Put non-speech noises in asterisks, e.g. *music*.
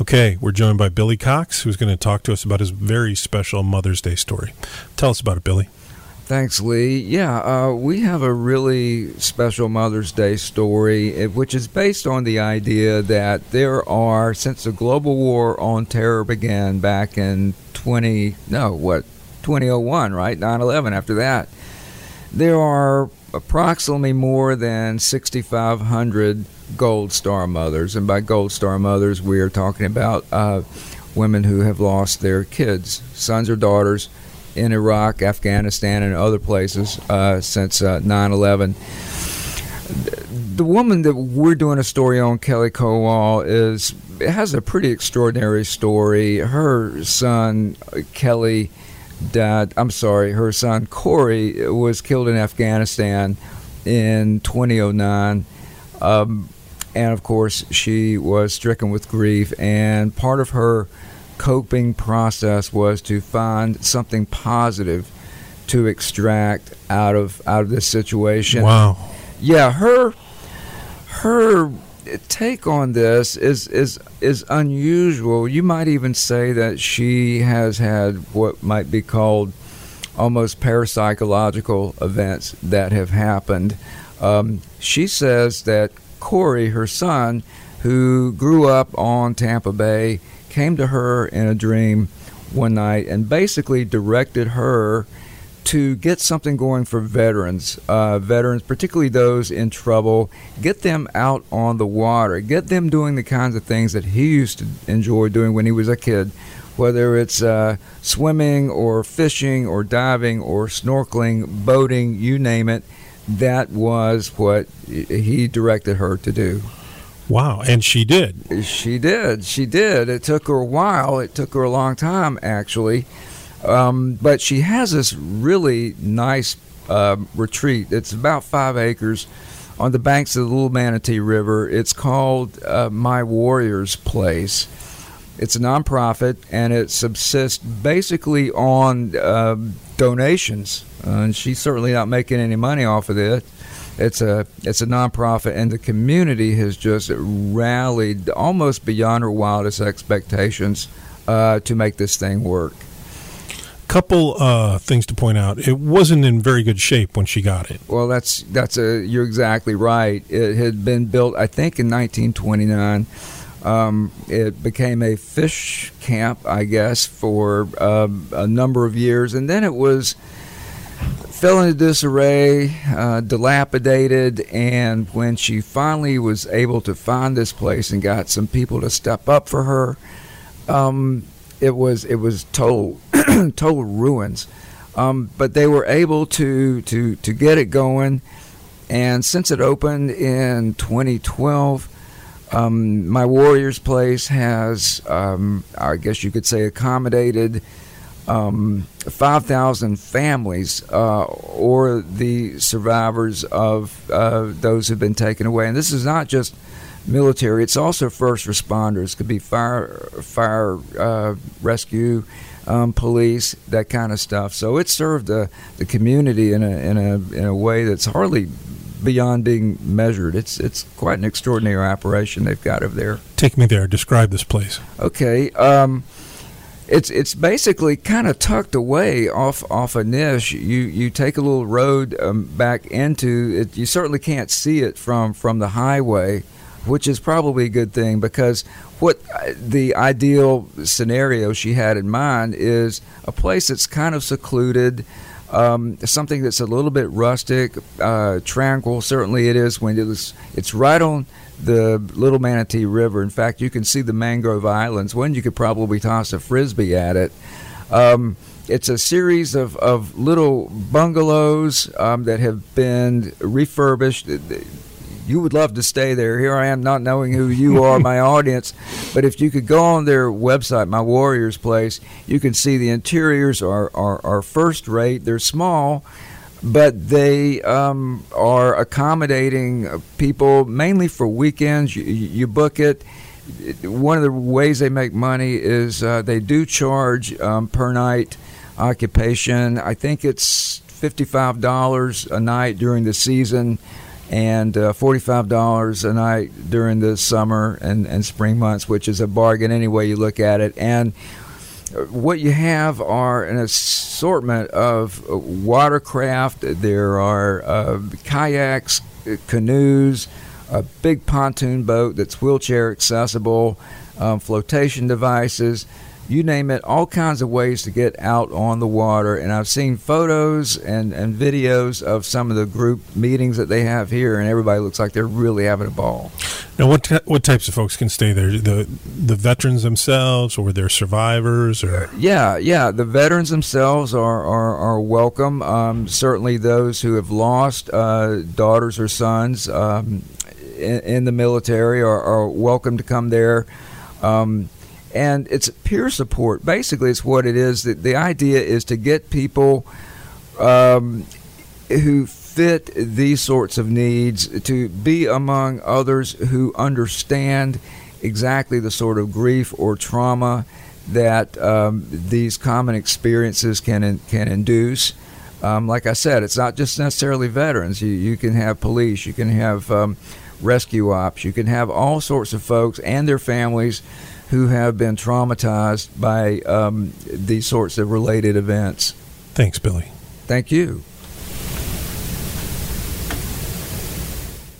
Okay, we're joined by Billy Cox, who's going to talk to us about his very special Mother's Day story. Tell us about it, Billy. Thanks, Lee. Yeah, uh, we have a really special Mother's Day story, eh, which is based on the idea that there are, since the global war on terror began back in 20, no, what, 2001, right? 9 11 after that, there are approximately more than 6,500 Gold Star mothers. And by Gold Star mothers, we are talking about uh, women who have lost their kids, sons or daughters, in Iraq, Afghanistan, and other places uh, since uh, 9 11. The woman that we're doing a story on, Kelly Kowall, is has a pretty extraordinary story. Her son, Kelly, died. I'm sorry, her son Corey was killed in Afghanistan in 2009. Um, and of course, she was stricken with grief. And part of her coping process was to find something positive to extract out of out of this situation. Wow. Yeah, her her take on this is is is unusual. You might even say that she has had what might be called almost parapsychological events that have happened. Um, she says that Corey, her son, who grew up on Tampa Bay, came to her in a dream one night and basically directed her to get something going for veterans, uh, veterans, particularly those in trouble, get them out on the water, get them doing the kinds of things that he used to enjoy doing when he was a kid, whether it's uh, swimming or fishing or diving or snorkeling, boating, you name it. That was what he directed her to do. Wow, and she did. She did. She did. It took her a while. It took her a long time, actually. Um, but she has this really nice uh, retreat. It's about five acres on the banks of the Little Manatee River. It's called uh, My Warrior's Place. It's a nonprofit and it subsists basically on uh, donations. and she's certainly not making any money off of it. It's a it's a nonprofit, and the community has just rallied almost beyond her wildest expectations uh, to make this thing work couple uh, things to point out. It wasn't in very good shape when she got it. Well, that's that's a you're exactly right. It had been built, I think, in 1929. Um, it became a fish camp, I guess, for uh, a number of years, and then it was fell into disarray, uh, dilapidated, and when she finally was able to find this place and got some people to step up for her, um, it was it was total *clears throat* total ruins. Um, but they were able to to to get it going, and since it opened in 2012. Um, my Warriors Place has, um, I guess you could say, accommodated um, 5,000 families uh, or the survivors of uh, those who've been taken away. And this is not just military; it's also first responders. It could be fire, fire uh, rescue, um, police, that kind of stuff. So it served the, the community in a in a in a way that's hardly beyond being measured. It's it's quite an extraordinary operation they've got over there. Take me there. Describe this place. Okay. Um, it's it's basically kind of tucked away off off a niche. You you take a little road um, back into it. You certainly can't see it from from the highway, which is probably a good thing because what the ideal scenario she had in mind is a place that's kind of secluded. Um, something that's a little bit rustic, uh, tranquil. Certainly, it is when it's it's right on the Little Manatee River. In fact, you can see the mangrove islands. One, you could probably toss a frisbee at it. Um, it's a series of, of little bungalows um, that have been refurbished. You would love to stay there. Here I am, not knowing who you are, my *laughs* audience. But if you could go on their website, My Warriors Place, you can see the interiors are, are, are first rate. They're small, but they um, are accommodating people mainly for weekends. You, you, book it. One of the ways they make money is uh, they do charge um, per night occupation. I think it's $55 a night during the season. And uh, $45 a night during the summer and, and spring months, which is a bargain any way you look at it. And uh, what you have are an assortment of watercraft. There are uh, kayaks, canoes, a big pontoon boat that's wheelchair accessible, um, flotation devices you name it, all kinds of ways to get out on the water. And I've seen photos and, and videos of some of the group meetings that they have here, and everybody looks like they're really having a ball. Now, what what types of folks can stay there? The the veterans themselves, or they're survivors, or yeah, yeah, the veterans themselves are are, are welcome. Um, certainly, those who have lost uh, daughters or sons um, in, in, the military are, are, welcome to come there. Um, and it's peer support. Basically, it's what it is. The, the idea is to get people um, who fit these sorts of needs to be among others who understand exactly the sort of grief or trauma that um, these common experiences can can induce. Um, like I said, it's not just necessarily veterans. You you can have police, you can have um, rescue ops, you can have all sorts of folks and their families who have been traumatized by um, these sorts of related events. Thanks, Billy. Thank you.